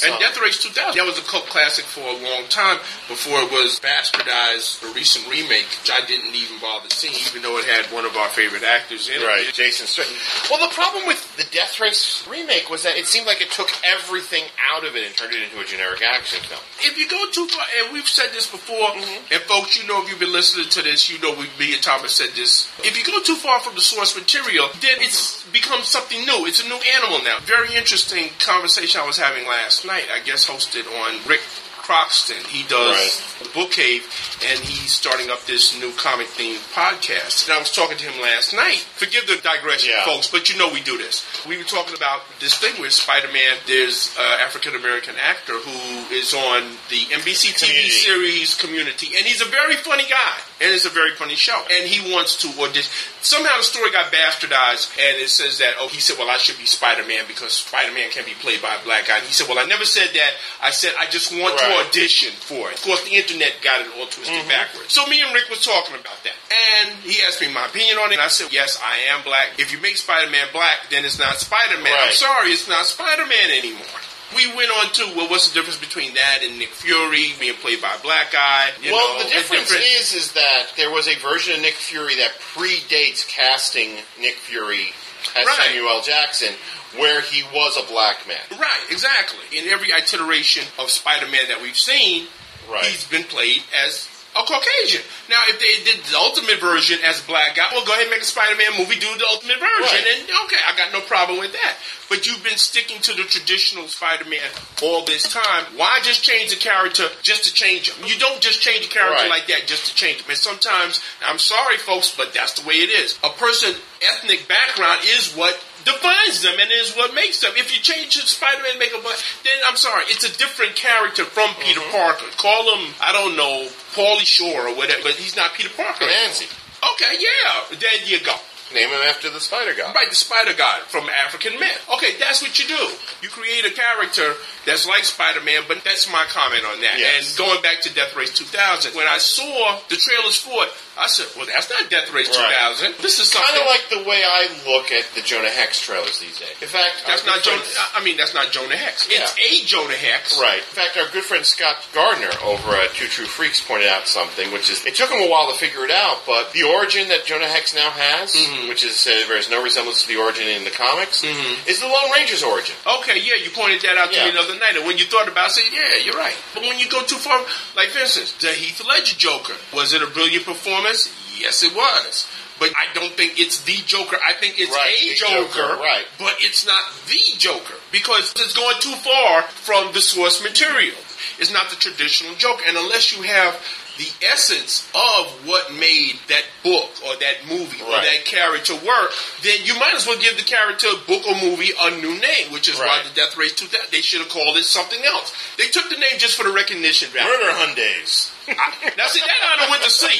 Hmm And Death Race 2000, that was a cult classic for a long time before it was bastardized, a recent remake, which I didn't even bother seeing, even though it had one of our favorite actors in Right, it. Jason Statham. Well, the problem with the Death Race remake was that it seemed like it took everything out of it and turned it into a generic action film. If you go too far, and we've said this before, Mm-hmm. and folks, you know, if you've been listening to this, you know, we, me and Thomas said this. If you go too far from the source material, then it's becomes something new. It's a new animal now. Very interesting conversation I was having last night. I guess hosted on Ric Croxton. He does the Book Cave, and he's starting up this new comic themed podcast. And I was talking to him last night. Forgive the digression, Yeah. folks, but you know we do this. We were talking about this thing with Spider Man. There's an African American actor who is on the NBC TV Community. series Community, and he's a very funny guy, and it's a very funny show. And he wants to audition. Somehow the story got bastardized, and it says that, oh, he said, well, I should be Spider Man because Spider Man can be played by a black guy. And he said, well, I never said that. I said, I just want to audition for it. Of course, the internet got it all twisted mm-hmm. backwards. So me and Rick was talking about that. And he asked me my opinion on it. And I said, yes, I am black. If you make Spider-Man black, then it's not Spider-Man. I'm sorry, it's not Spider-Man anymore. We went on to, well, what's the difference between that and Nick Fury being played by a black guy? Well, know, the difference is is that there was a version of Nick Fury that predates casting Nick Fury as Right. Samuel Jackson, where he was a black man. Right, exactly. In every iteration of Spider-Man that we've seen, Right. he's been played as a Caucasian. Now, if they did the ultimate version as a black guy, well, go ahead and make a Spider-Man movie, do the ultimate version, Right. and okay, I got no problem with that. But you've been sticking to the traditional Spider-Man all this time. Why just change the character just to change him? You don't just change a character Right. like that just to change him. And sometimes, I'm sorry, folks, but that's the way it is. A person's ethnic background is what defines them and is what makes them. If you change the Spider-Man makeup, then I'm sorry, it's a different character from mm-hmm. Peter Parker. Call him, I don't know, Paulie Shore or whatever, but he's not Peter Parker. Nancy. Okay, yeah, there you go. Name him after the Spider Guy. Right, the Spider God from African myth. Okay, that's what you do. You create a character that's like Spider-Man, but that's my comment on that. Yes. And going back to Death Race 2000, when I saw the trailers for it, I said, well, that's not Death Race Right. 2000. This is Kind something of like the way I look at the Jonah Hex trailers these days. In fact, That's not Jonah. I mean, that's not Jonah Hex. Yeah. It's a Jonah Hex. Right. In fact, our good friend Scott Gardner over at Two True Freaks pointed out something, which is it took him a while to figure it out, but the origin that Jonah Hex now has, Mm-hmm. Which is uh, bears no resemblance to the origin in the comics, is the Lone Ranger's origin. Okay, yeah, you pointed that out to Yeah. me the other night, and when you thought about it, I said, yeah, you're right. But when you go too far, like for instance, the Heath Ledger Joker, was it a brilliant performance? Yes, it was. But I don't think it's the Joker. I think it's Right, a Joker, Joker, right. but it's not the Joker because it's going too far from the source material. It's not the traditional Joker, and unless you have the essence of what made that book or that movie or that character work, then you might as well give the character, book, or movie a new name, which is why the Death Race 2000, they should have called it something else. They took the name just for the recognition value. Murder Hyundais. Now, see, that I went to see.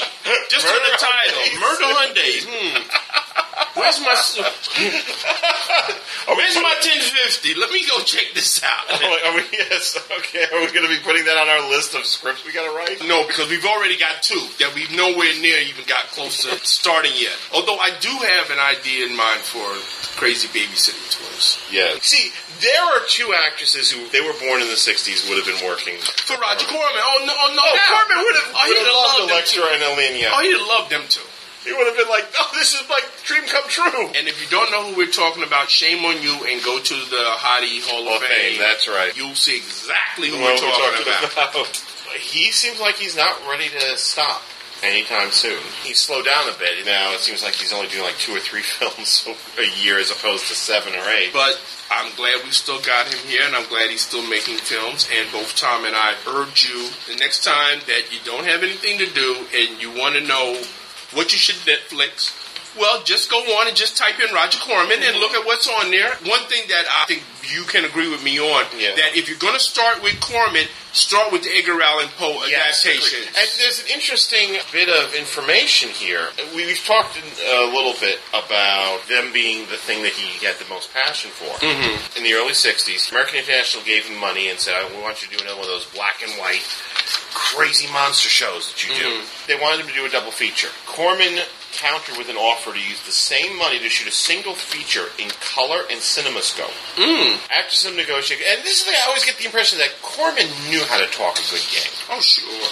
Just for Murder the title. Hyundais. Murder Hyundais. Hmm. Where's my... Where's my 1050? Let me go check this out. Oh, are we, yes, okay. Are we going to be putting that on our list of scripts we got to write? No, because we've already got two that we've nowhere near even got close to starting yet. Although I do have an idea in mind for Crazy Babysitting Twins. Yeah. See, there are two actresses who they were born in the '60s would have been working. For Roger Corman. Oh, no, oh, no Oh, Corman would have, Oh, he'd have loved loved them Electra too. and Alenia. Oh, he'd have loved them too. He would have been like, "Oh, this is like dream come true." And if you don't know who we're talking about, shame on you and go to the Hottie Hall Hall of Fame. Fame, that's right. You'll see exactly who Well, we're talking, about. He seems like he's not ready to stop anytime soon. He's slowed down a bit. Now it seems like he's only doing like two or three films a year as opposed to seven or eight. But I'm glad we still got him here, and I'm glad he's still making films. And both Tom and I urge you the next time that you don't have anything to do and you want to know what you should Netflix. Well, just go on and just type in Roger Corman and look at what's on there. One thing that I think you can agree with me on Yeah. that if you're going to start with Corman, start with the Edgar Allan Poe Yes, adaptation. And there's an interesting bit of information here. We- We've talked a little bit about them being the thing that he had the most passion for. Mm-hmm. In the early 60s, American International gave him money and said, I want you to do another one of those black and white crazy monster shows that you do. Mm-hmm. They wanted him to do a double feature. Corman countered with an offer to use the same money to shoot a single feature in color and CinemaScope. Mm. After some negotiation, and this is the, I always get the impression that Corman knew how to talk a good game. oh, sure.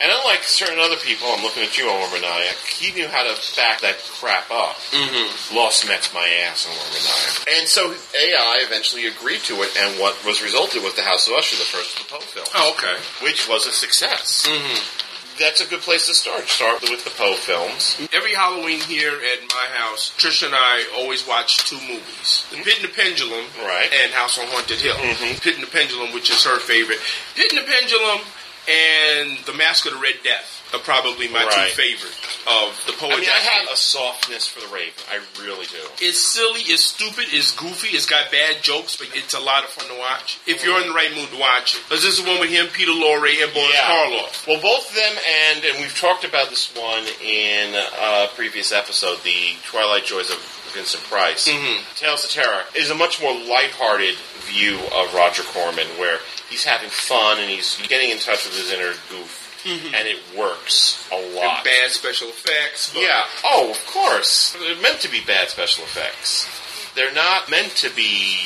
And unlike certain other people, I'm looking at you, Omar Maniac, he knew how to back that crap up. Mm-hmm. Lost Mets my ass, Omar. And so AI eventually agreed to it, and what was resulted was The House of Usher, the first of the Poe films, Oh, okay. which was a success. Mm-hmm. That's a good place to start. Start with the Poe films. Every Halloween here at my house, Trisha and I always watch two movies: The Pit and the Pendulum, Right. and House on Haunted Hill. Mhm. Pit and the Pendulum, which is her favorite. Pit and the Pendulum and The Mask of the Red Death are probably my Right. two favorite of the Poe. I mean, I have a softness for the Raven. I really do. It's silly, it's stupid, it's goofy, it's got bad jokes, but it's a lot of fun to watch. If you're in the right mood to watch it. Because this is the one with him, Peter Lorre, and Boris Karloff. Well, both of them and and we've talked about this one in a previous episode, the Twilight Joys of Vincent Price. Mhm. Tales of Terror is a much more lighthearted view of Roger Corman, where he's having fun and he's getting in touch with his inner goof, mm-hmm. and it works a And lot. bad special effects. Yeah. Oh, of course. They're meant to be bad special effects. They're not meant to be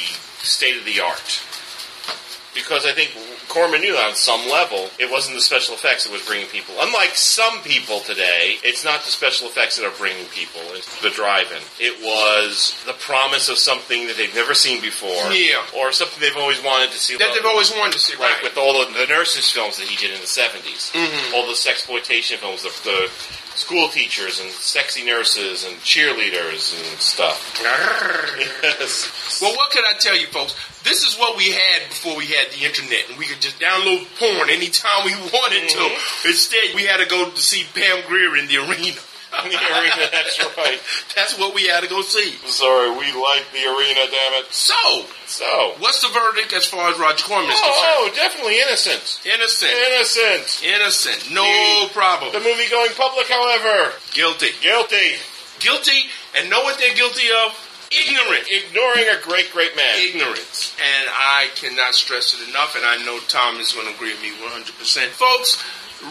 state of the art. Because I think Corman knew on some level it wasn't the special effects that was bringing people. Unlike some people today, it's not the special effects that are bringing people into the drive-in. It was the promise of something that they've never seen before, Yeah. or something they've always wanted to see. That they've always wanted to see, like right. with all of the nurses films that he did in the 70s Mhm. all the sexploitation films, the, the school teachers and sexy nurses and cheerleaders and stuff. yes. Well, what can I tell you, folks? This is what we had before we had the internet, and we could just download porn anytime we wanted to. Mm-hmm. Instead, we had to go to see Pam Grier in the arena. In the arena, that's right. That's what we had to go see. Sorry, we like the arena, damn it. So, So. what's the verdict as far as Roger Corman is oh, concerned? Oh, oh, definitely innocent. Innocent. Innocent. Innocent. No The- problem. The movie going public, however, Guilty. guilty. Guilty, and know what they're guilty of? Ignorant. Ignoring a great, great man. Ignorance. And I cannot stress it enough, and I know Tom is going to agree with me 100%. Folks,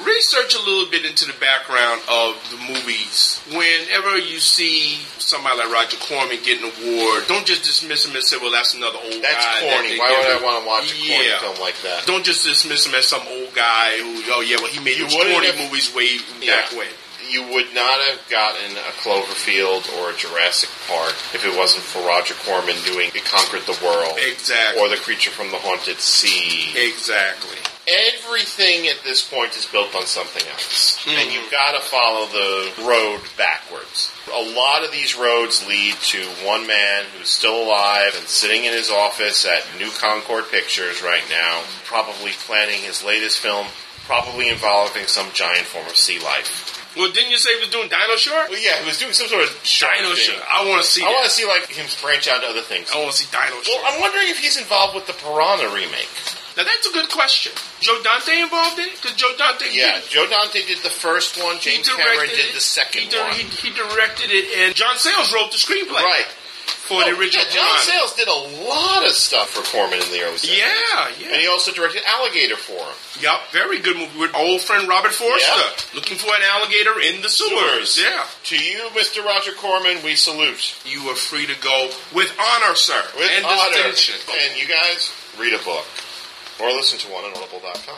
research a little bit into the background of the movies. Whenever you see somebody like Roger Corman get an award, don't just dismiss him and say, well, that's another old That's guy. that corny. they Why would I want to watch a corny Yeah. film like that? Don't just dismiss him as some old guy who, oh yeah, well he made You corny have- movies way Yeah. back when. You would not have gotten a Cloverfield or a Jurassic Park if it wasn't for Roger Corman doing It Conquered the World. Exactly. Or The Creature from the Haunted Sea. Exactly. Everything at this point is built on something else. Mm-hmm. And you've got to follow the road backwards. A lot of these roads lead to one man who's still alive and sitting in his office at New Concorde Pictures right now, probably planning his latest film, probably involving some giant form of sea life. Well, didn't you say he was doing Dino Shark? Well, yeah, he was doing some sort of Dino. Shark. I want to see I want to see like him branch out to other things. I want to see Dino Well, I'm wondering if he's involved with the Piranha remake. Now that's a good question. Joe Dante involved in it? Because Joe Dante, Yeah, Joe Dante did the first one. James Cameron did it. the second he, di- one. He, he directed it, and John Sayles wrote the screenplay right. for the original. yeah, John. Sayles did a lot of stuff for Corman in the early 70s. Yeah, yeah. And he also directed Alligator for him. Yep, very good movie with old friend Robert Forster. Looking for an alligator in the sewers. Yeah. To you, Mr. Roger Corman, we salute. You are free to go with honor, sir. With and honor. distinction. And you guys, read a book. Or listen to one on audible.com.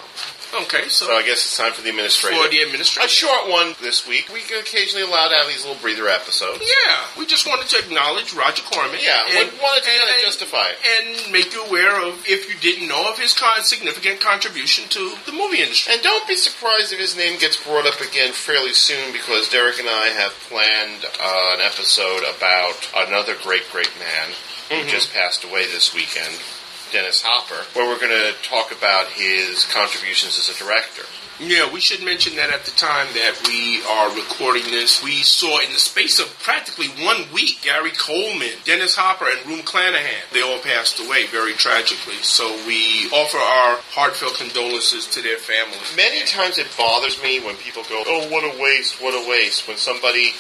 Okay, so, So I guess it's time for the administration. for the administration. a short one this week. We occasionally allow to have these little breather episodes. Yeah, we just wanted to acknowledge Roger Corman. Yeah, and, we wanted to and- kind of justify it. and make you aware of, if you didn't know, of his con- significant contribution to the movie industry. And don't be surprised if his name gets brought up again fairly soon because Derrick and I have planned uh, an episode about another great, great man who just passed away this weekend, Dennis Hopper, where we're going to talk about his contributions as a director. Yeah, we should mention that at the time that we are recording this, we saw in the space of practically one week, Gary Coleman, Dennis Hopper, and Rue McClanahan. They all passed away very tragically. So we offer our heartfelt condolences to their families. Many times it bothers me when people go, oh, what a waste, what a waste, when somebody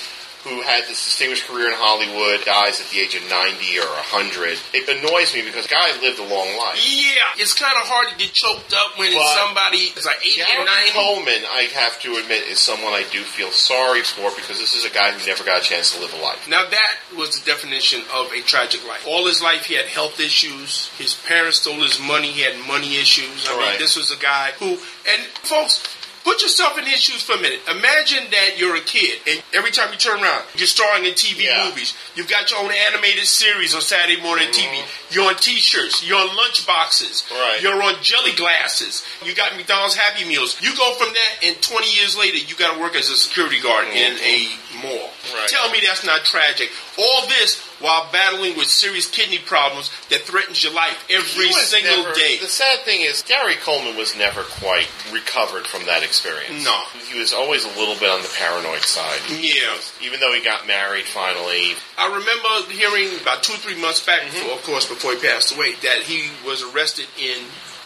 who had this distinguished career in Hollywood dies at the age of 90 or 100. It annoys me because the guy lived a long life. Yeah, it's kind of hard to get choked up when But somebody is like 80 Gary and 90. Coleman, I have to admit, is someone I do feel sorry for because this is a guy who never got a chance to live a life. Now that was the definition of a tragic life. All his life he had health issues. His parents stole his money. He had money issues. I Right. mean, this was a guy who, and folks, put yourself in his shoes for a minute. Imagine that you're a kid and every time you turn around, you're starring in TV Yeah. movies. You've got your own animated series on Saturday morning TV. You're on t-shirts. You're on lunch boxes. Mm-hmm. Right. You're on jelly glasses. You got McDonald's Happy Meals. You go from that and 20 years later, you got to work as a security guard in a mall. Mm-hmm. Right. Tell me that's not tragic. All this while battling with serious kidney problems that threatens your life every single never- day. The sad thing is, Gary Coleman was never quite recovered from that experience. No. He was always a little bit on the paranoid side. Yeah. Even though he got married finally. I remember hearing about two or three months back, Mm-hmm. before, of course, before he passed away, that he was arrested in,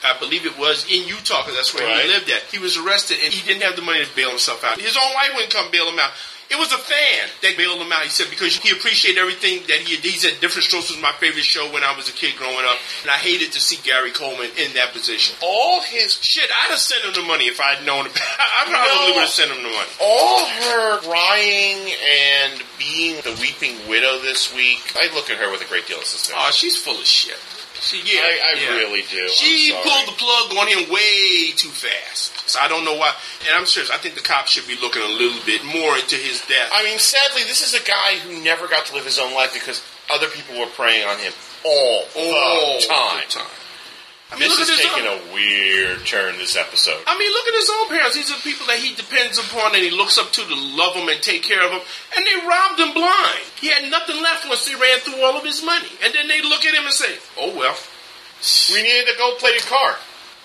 I believe it was in Utah, because that's where Right. he lived at. He was arrested and he didn't have the money to bail himself out. His own wife wouldn't come bail him out. It was a fan that bailed him out. He said because he appreciated everything that he he said. Diff'rent Strokes was my favorite show when I was a kid growing up, and I hated to see Gary Coleman in that position. All his Shit, I'd have sent him the money if I'd known. About. It. I probably No. would have sent him the money. all her crying and being the weeping widow this week, I look at her with a great deal of suspicion. Oh, she's full of shit. She, yeah, I, I yeah. really do. She pulled the plug on him way too fast. So I don't know why. And I'm serious. I think the cops should be looking a little bit more into his death. I mean, sadly, this is a guy who never got to live his own life because other people were preying on him all, all the time. the time. I mean, This is taking own. a weird turn this episode. I mean, look at his own parents. These are people that he depends upon and he looks up to to love them and take care of them. And they robbed him blind. He had nothing left once they ran through all of his money. And then they look at him and say, "Oh well." We needed a gold-plated car.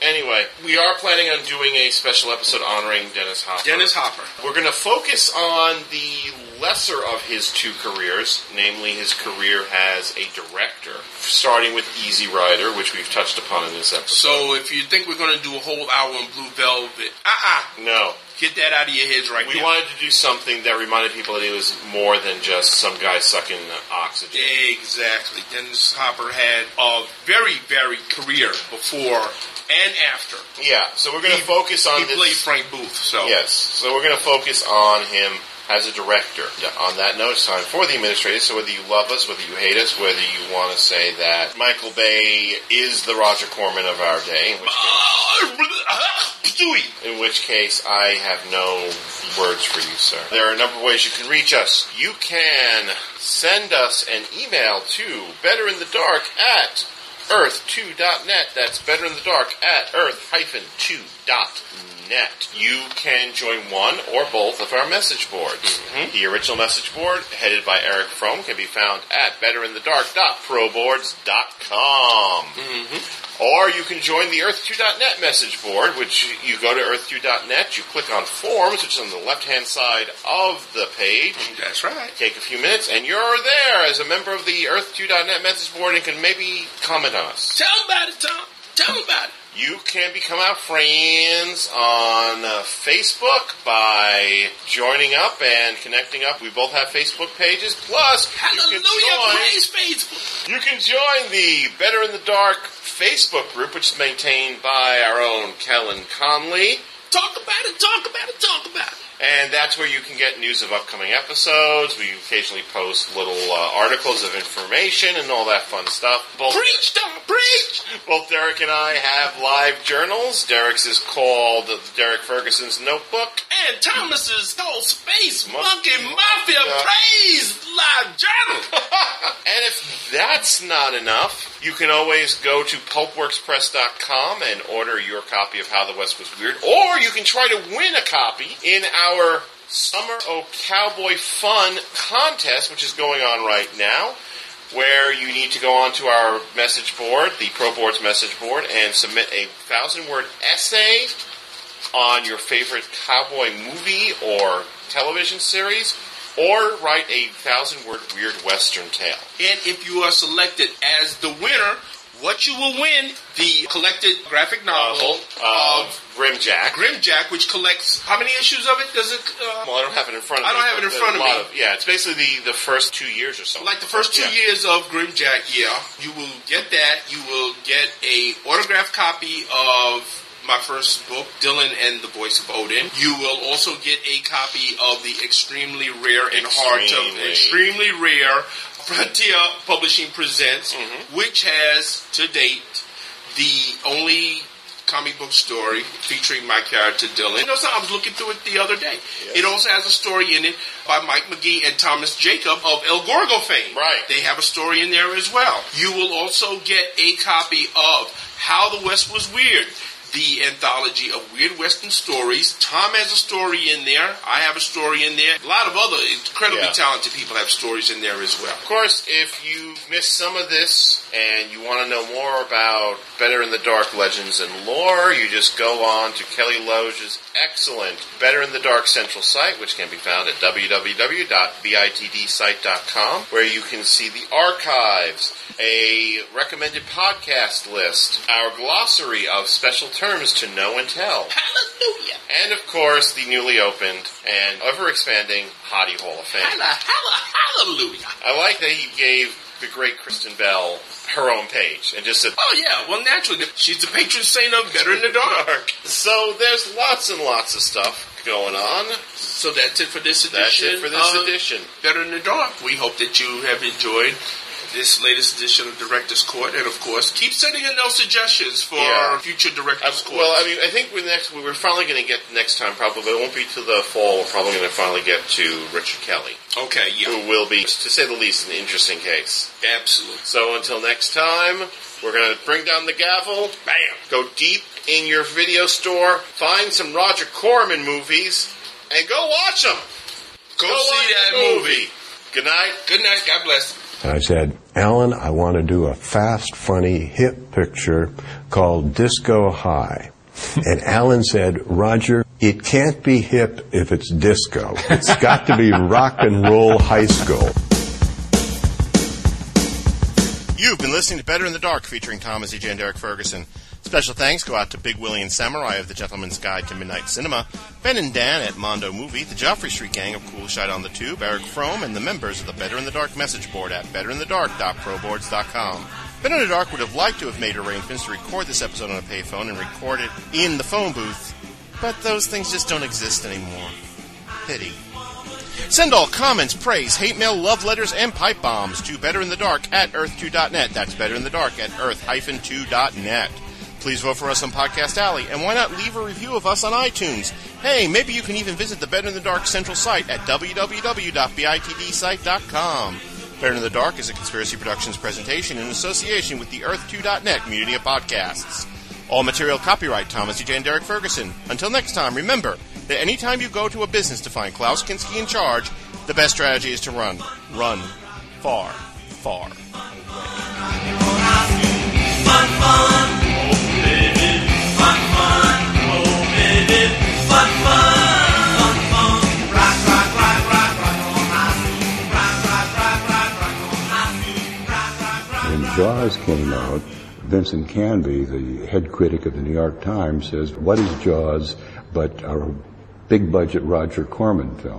Anyway, we are planning on doing a special episode honoring Dennis Hopper. Dennis Hopper. We're going to focus on the lesser of his two careers, namely his career as a director, starting with Easy Rider, which we've touched upon in this episode. So if you think we're going to do a whole hour on Blue Velvet, uh-uh. no. Get that out of your heads right now. We now. wanted to do something that reminded people that he was more than just some guy sucking oxygen. Exactly. Dennis Hopper had a very varied career before and after. Yeah, so we're going to focus on He this. played Frank Booth, so Yes, so we're going to focus on him as a director. On that note, it's time for the administrators. So whether you love us, whether you hate us, whether you want to say that Michael Bay is the Roger Corman of our day, in which case, in which case I have no words for you, sir. There are a number of ways you can reach us. You can send us an email to betterinthedark at earth2.net. That's better in the dark at earth-2.net. You can join one or both of our message boards. Mm-hmm. The original message board, headed by Eric Fromm, can be found at betterinthedark.proboards.com. Mm-hmm. Or you can join the Earth2.net message board, which you go to Earth2.net, you click on forms, which is on the left hand side of the page. That's right. Take a few minutes, and you're there as a member of the Earth2.net message board and can maybe comment on us. Tell them about it, Tom. You can become our friends on uh, Facebook by joining up and connecting up. We both have Facebook pages. Plus, Hallelujah, you can join, praise Facebook. you can join the Better in the Dark Facebook group, which is maintained by our own Kellen Conley. Talk about it, talk about it, talk about it. And that's where you can get news of upcoming episodes. We occasionally post little uh, articles of information and all that fun stuff. Both, Preach, Tom, preach. both Derrick and I have live journals. Derrick's is called Derrick Ferguson's Notebook. And Thomas's whole space monkey mafia praise live journal. And if that's not enough, you can always go to pulpworkspress.com and order your copy of How the West Was Weird. Or you can try to win a copy in our Summer O Cowboy Fun contest, which is going on right now. Where you need to go onto our message board, the Pro Boards message board, and submit a thousand word essay on your favorite cowboy movie or television series, or write a thousand word weird western tale. and if you are selected as the winner, what you will win the collected graphic novel Uh, of Grimjack. Grimjack, which collects how many issues of it? Does it? Uh, Well, I don't have it in front of I me. I don't have it in front of me. yeah, it's basically the, the first two years or so. like the first two Yeah. years of Grimjack, yeah, you will get that. You will get a autographed copy of my first book, Dillon and the Voice of Odin. You will also get a copy of the extremely rare and hard to Extremely. extremely rare Frontier Publishing presents, Mm-hmm. which has to date the only comic book story featuring my character Dillon. You know, so I was looking through it the other day. It also has a story in it by Mike McGee and Thomas Jacob of El Gorgo fame. Right. They have a story in there as well. You will also get a copy of How the West Was Weird. The anthology of weird Western stories. Tom has a story in there. I have a story in there. A lot of other incredibly Yeah. talented people have stories in there as well. Of course, if you missed some of this and you want to know more about Better in the Dark legends and lore, you just go on to Kelly Loge's excellent Better in the Dark Central site, which can be found at www.bitdsite.com, where you can see the archives, a recommended podcast list, our glossary of special terms to know and tell, Hallelujah. and of course, the newly opened and ever expanding Hottie Hall of Fame. Hallelujah. I like that he gave the great Kristen Bell her own page and just said, Oh yeah, well naturally she's the patron saint of Better in the Dark. So there's lots and lots of stuff going on. So that's it for this edition. That's it for this edition. Better in the Dark. We hope that you have enjoyed this latest edition of Director's Court, and of course, keep sending in those suggestions for Yeah. future Uh, Director's Court. well, I mean, I think we're next we're finally going to get next time. Probably it won't be to the fall. We're probably going to finally get to Richard Kelly, okay, yeah, who will be, to say the least, an interesting case. absolutely. So until next time, we're going to bring down the gavel. Bam. Go deep in your video store, find some Roger Corman movies, and go watch them. Go, Go see that the movie. Good night. Good night. God bless. And I said, Alan, I want to do a fast, funny, hip picture called Disco High. And Alan said, Roger, it can't be hip if it's disco. It's got to be rock and roll high school. You've been listening to Better in the Dark featuring Thomas E. J. and Derrick Ferguson. Special thanks go out to Big Willie and Samurai of the Gentleman's Guide to Midnight Cinema, Ben and Dan at Mondo Movie, the Joffrey Street Gang of Cool Shite on the Tube, Eric Frome, and the members of the Better in the Dark message board at betterinthedark.proboards.com. Better in the Dark would have liked to have made arrangements to record this episode on a payphone and record it in the phone booth, but those things just don't exist anymore. Pity. Send all comments, praise, hate mail, love letters, and pipe bombs to betterinthedark at earth2.net. That's betterinthedark at earth-2.net. Please vote for us on Podcast Alley, and why not leave a review of us on iTunes? Hey, maybe you can even visit the Better in the Dark central site at www.bitdsite.com. Better in the Dark is a Conspiracy Productions presentation in association with the Earth2.net community of podcasts. All material copyright Thomas E.J. and Derrick Ferguson. Until next time, remember that anytime you go to a business to find Klaus Kinski in charge, the best strategy is to run. Run far, far away. Fun. Fun, Jaws came out, Vincent Canby, the head critic of the New York Times, says, what is Jaws but a big budget Roger Corman film?